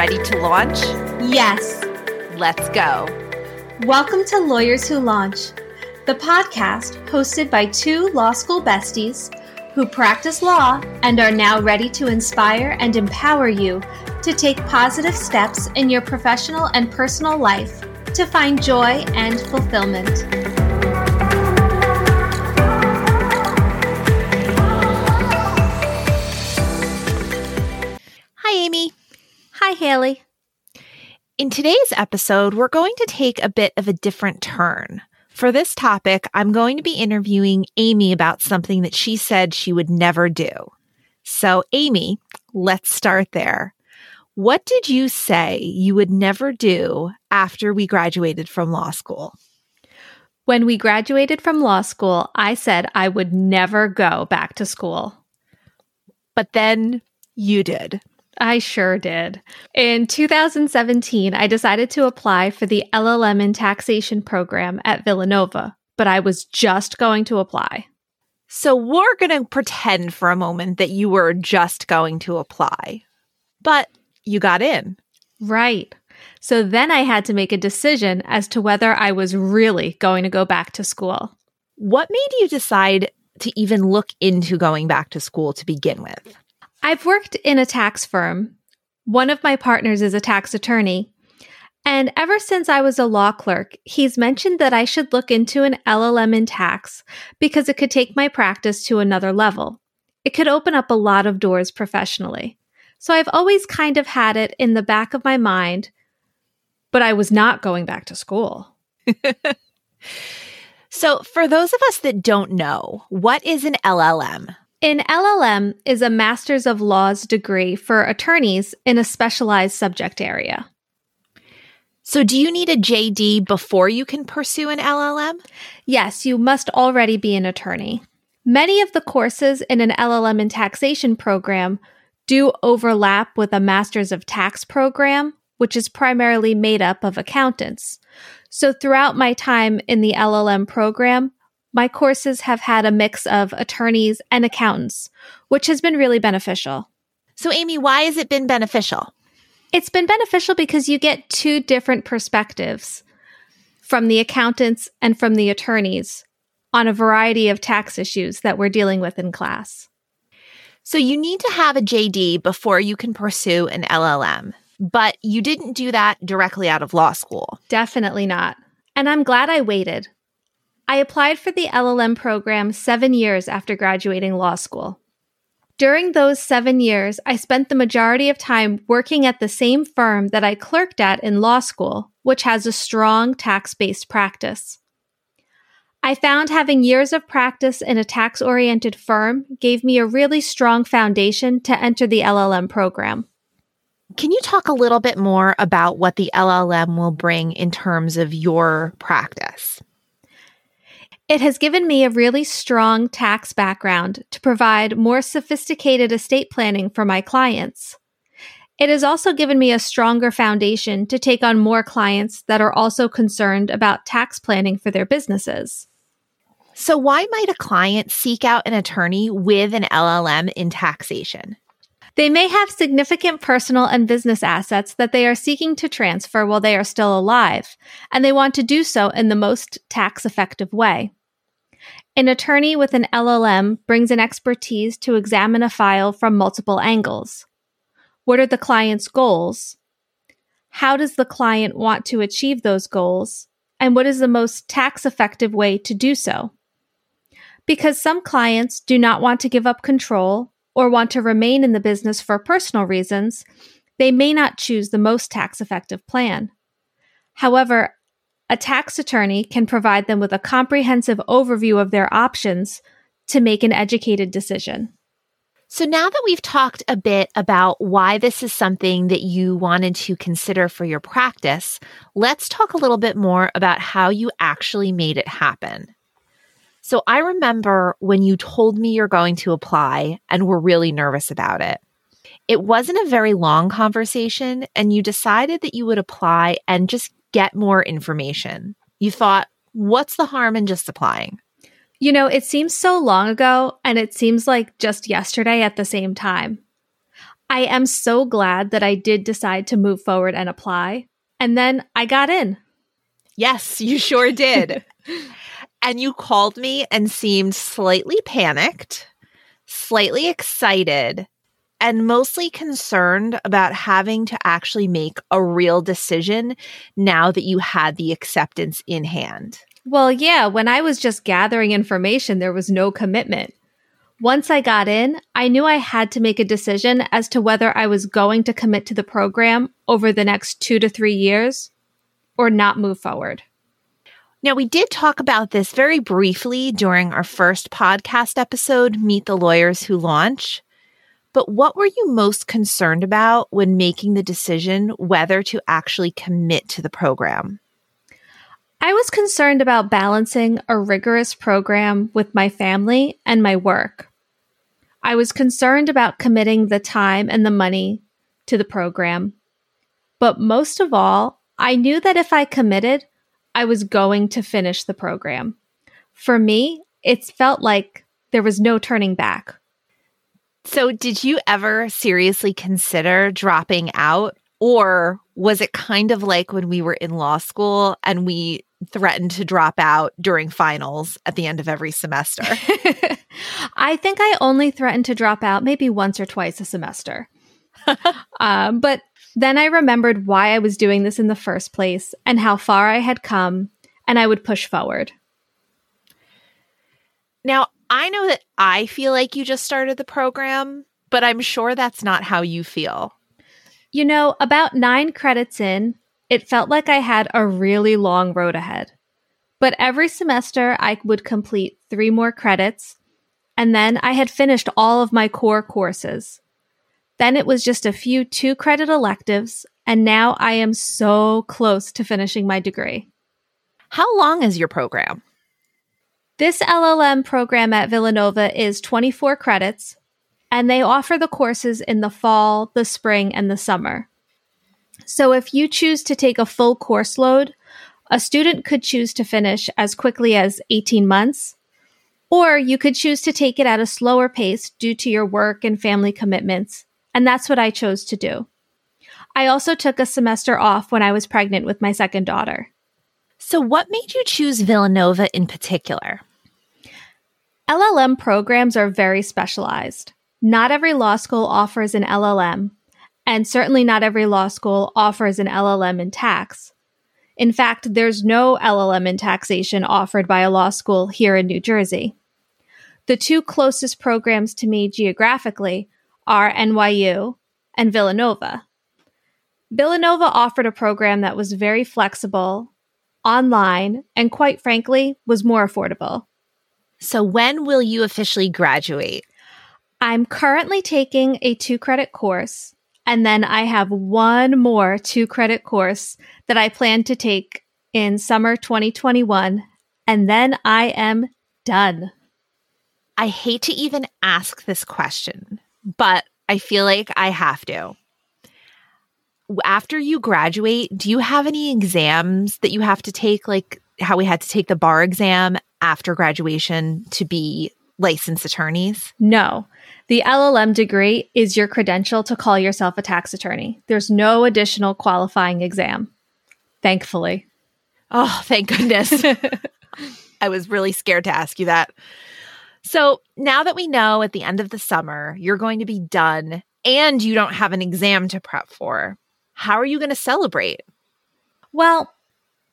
Ready to launch? Yes. Let's go. Welcome to Lawyers Who Launch, the podcast hosted by two law school besties who practice law and are now ready to inspire and empower you to take positive steps in your professional and personal life to find joy and fulfillment. Hi, Haley. In today's episode, we're going to take a bit of a different turn. For this topic, I'm going to be interviewing Amy about something that she said she would never do. So, Amy, let's start there. What did you say you would never do after we graduated from law school? When we graduated from law school, I said I would never go back to school. But then you did. I sure did. In 2017, I decided to apply for the LLM in taxation program at Villanova, but I was just going to apply. So we're going to pretend for a moment that you were just going to apply, but you got in. Right. So then I had to make a decision as to whether I was really going to go back to school. What made you decide to even look into going back to school to begin with? I've worked in a tax firm. One of my partners is a tax attorney. And ever since I was a law clerk, he's mentioned that I should look into an LLM in tax because it could take my practice to another level. It could open up a lot of doors professionally. So I've always kind of had it in the back of my mind, but I was not going back to school. so, for those of us that don't know, what is an LLM? An LLM is a Master's of Laws degree for attorneys in a specialized subject area. So, do you need a JD before you can pursue an LLM? Yes, you must already be an attorney. Many of the courses in an LLM in taxation program do overlap with a Master's of Tax program, which is primarily made up of accountants. So, throughout my time in the LLM program, my courses have had a mix of attorneys and accountants, which has been really beneficial. So, Amy, why has it been beneficial? It's been beneficial because you get two different perspectives from the accountants and from the attorneys on a variety of tax issues that we're dealing with in class. So, you need to have a JD before you can pursue an LLM, but you didn't do that directly out of law school. Definitely not. And I'm glad I waited I applied for the LLM program seven years after graduating law school. During those seven years, I spent the majority of time working at the same firm that I clerked at in law school, which has a strong tax based practice. I found having years of practice in a tax oriented firm gave me a really strong foundation to enter the LLM program. Can you talk a little bit more about what the LLM will bring in terms of your practice? It has given me a really strong tax background to provide more sophisticated estate planning for my clients. It has also given me a stronger foundation to take on more clients that are also concerned about tax planning for their businesses. So, why might a client seek out an attorney with an LLM in taxation? They may have significant personal and business assets that they are seeking to transfer while they are still alive, and they want to do so in the most tax effective way. An attorney with an LLM brings an expertise to examine a file from multiple angles. What are the client's goals? How does the client want to achieve those goals? And what is the most tax effective way to do so? Because some clients do not want to give up control or want to remain in the business for personal reasons, they may not choose the most tax effective plan. However, a tax attorney can provide them with a comprehensive overview of their options to make an educated decision. So, now that we've talked a bit about why this is something that you wanted to consider for your practice, let's talk a little bit more about how you actually made it happen. So, I remember when you told me you're going to apply and were really nervous about it. It wasn't a very long conversation, and you decided that you would apply and just get more information. You thought, what's the harm in just applying? You know, it seems so long ago, and it seems like just yesterday at the same time. I am so glad that I did decide to move forward and apply. And then I got in. Yes, you sure did. and you called me and seemed slightly panicked, slightly excited, and mostly concerned about having to actually make a real decision now that you had the acceptance in hand. Well, yeah, when I was just gathering information, there was no commitment. Once I got in, I knew I had to make a decision as to whether I was going to commit to the program over the next two to three years or not move forward. Now, we did talk about this very briefly during our first podcast episode, Meet the Lawyers Who Launch. But what were you most concerned about when making the decision whether to actually commit to the program? I was concerned about balancing a rigorous program with my family and my work. I was concerned about committing the time and the money to the program. But most of all, I knew that if I committed, I was going to finish the program. For me, it felt like there was no turning back. So, did you ever seriously consider dropping out? Or was it kind of like when we were in law school and we threatened to drop out during finals at the end of every semester? I think I only threatened to drop out maybe once or twice a semester. um, but then I remembered why I was doing this in the first place and how far I had come, and I would push forward. Now, I know that I feel like you just started the program, but I'm sure that's not how you feel. You know, about nine credits in, it felt like I had a really long road ahead. But every semester, I would complete three more credits, and then I had finished all of my core courses. Then it was just a few two credit electives, and now I am so close to finishing my degree. How long is your program? This LLM program at Villanova is 24 credits, and they offer the courses in the fall, the spring, and the summer. So if you choose to take a full course load, a student could choose to finish as quickly as 18 months, or you could choose to take it at a slower pace due to your work and family commitments. And that's what I chose to do. I also took a semester off when I was pregnant with my second daughter. So, what made you choose Villanova in particular? LLM programs are very specialized. Not every law school offers an LLM, and certainly not every law school offers an LLM in tax. In fact, there's no LLM in taxation offered by a law school here in New Jersey. The two closest programs to me geographically are NYU and Villanova. Villanova offered a program that was very flexible, online, and quite frankly, was more affordable. So, when will you officially graduate? I'm currently taking a two credit course, and then I have one more two credit course that I plan to take in summer 2021, and then I am done. I hate to even ask this question, but I feel like I have to. After you graduate, do you have any exams that you have to take, like how we had to take the bar exam after graduation to be licensed attorneys? No. The LLM degree is your credential to call yourself a tax attorney. There's no additional qualifying exam, thankfully. Oh, thank goodness. I was really scared to ask you that. So now that we know at the end of the summer you're going to be done and you don't have an exam to prep for, how are you going to celebrate? Well,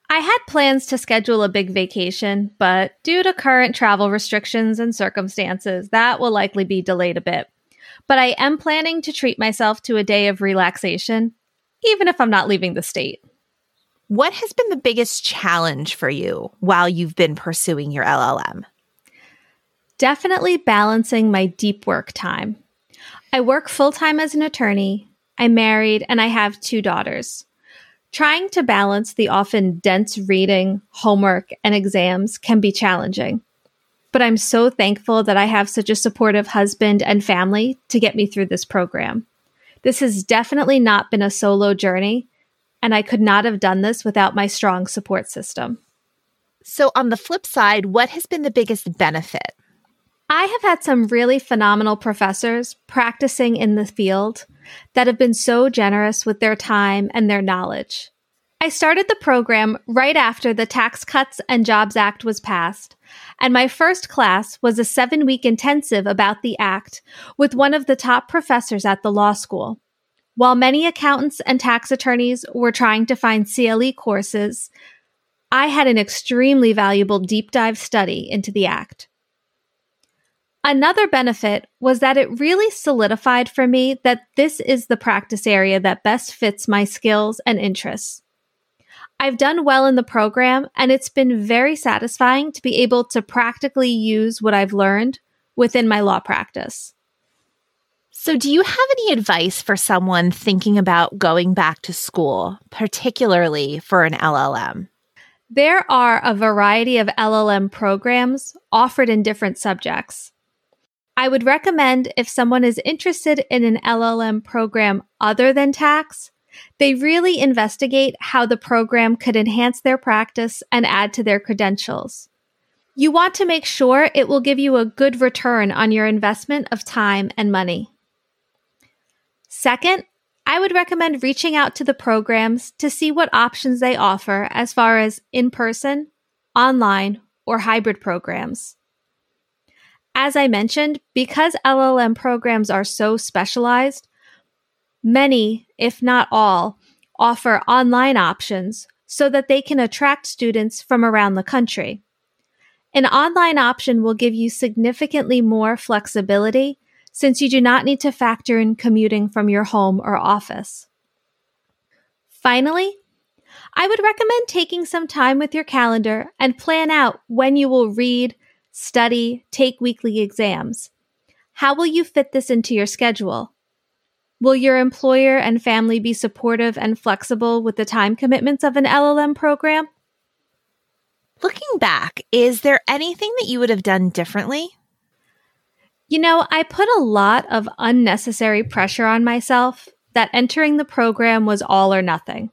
I had plans to schedule a big vacation, but due to current travel restrictions and circumstances, that will likely be delayed a bit. But I am planning to treat myself to a day of relaxation, even if I'm not leaving the state. What has been the biggest challenge for you while you've been pursuing your LLM? Definitely balancing my deep work time. I work full time as an attorney, I'm married, and I have two daughters. Trying to balance the often dense reading, homework, and exams can be challenging. But I'm so thankful that I have such a supportive husband and family to get me through this program. This has definitely not been a solo journey, and I could not have done this without my strong support system. So, on the flip side, what has been the biggest benefit? I have had some really phenomenal professors practicing in the field that have been so generous with their time and their knowledge. I started the program right after the Tax Cuts and Jobs Act was passed, and my first class was a seven week intensive about the act with one of the top professors at the law school. While many accountants and tax attorneys were trying to find CLE courses, I had an extremely valuable deep dive study into the act. Another benefit was that it really solidified for me that this is the practice area that best fits my skills and interests. I've done well in the program, and it's been very satisfying to be able to practically use what I've learned within my law practice. So, do you have any advice for someone thinking about going back to school, particularly for an LLM? There are a variety of LLM programs offered in different subjects. I would recommend if someone is interested in an LLM program other than tax, they really investigate how the program could enhance their practice and add to their credentials. You want to make sure it will give you a good return on your investment of time and money. Second, I would recommend reaching out to the programs to see what options they offer as far as in person, online, or hybrid programs. As I mentioned, because LLM programs are so specialized, many, if not all, offer online options so that they can attract students from around the country. An online option will give you significantly more flexibility since you do not need to factor in commuting from your home or office. Finally, I would recommend taking some time with your calendar and plan out when you will read, study, take weekly exams. How will you fit this into your schedule? Will your employer and family be supportive and flexible with the time commitments of an LLM program? Looking back, is there anything that you would have done differently? You know, I put a lot of unnecessary pressure on myself that entering the program was all or nothing.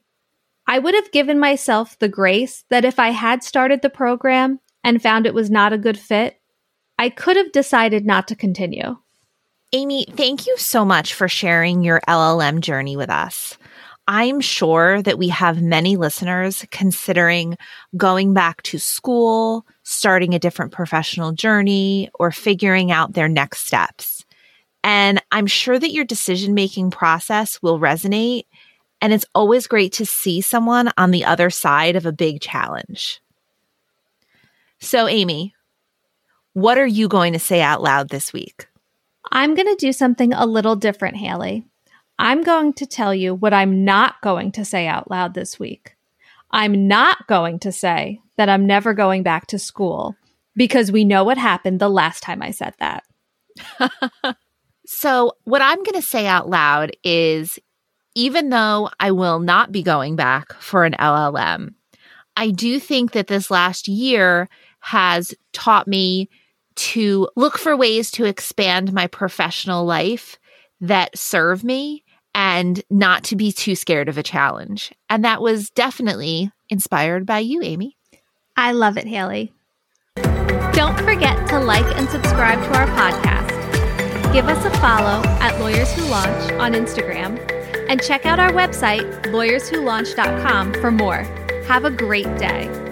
I would have given myself the grace that if I had started the program and found it was not a good fit, I could have decided not to continue. Amy, thank you so much for sharing your LLM journey with us. I'm sure that we have many listeners considering going back to school, starting a different professional journey, or figuring out their next steps. And I'm sure that your decision making process will resonate. And it's always great to see someone on the other side of a big challenge. So, Amy, what are you going to say out loud this week? I'm going to do something a little different, Haley. I'm going to tell you what I'm not going to say out loud this week. I'm not going to say that I'm never going back to school because we know what happened the last time I said that. so, what I'm going to say out loud is even though I will not be going back for an LLM, I do think that this last year has taught me to look for ways to expand my professional life that serve me and not to be too scared of a challenge. And that was definitely inspired by you, Amy. I love it, Haley. Don't forget to like and subscribe to our podcast. Give us a follow at Lawyers Who Launch on Instagram and check out our website, lawyerswholaunch.com, for more. Have a great day.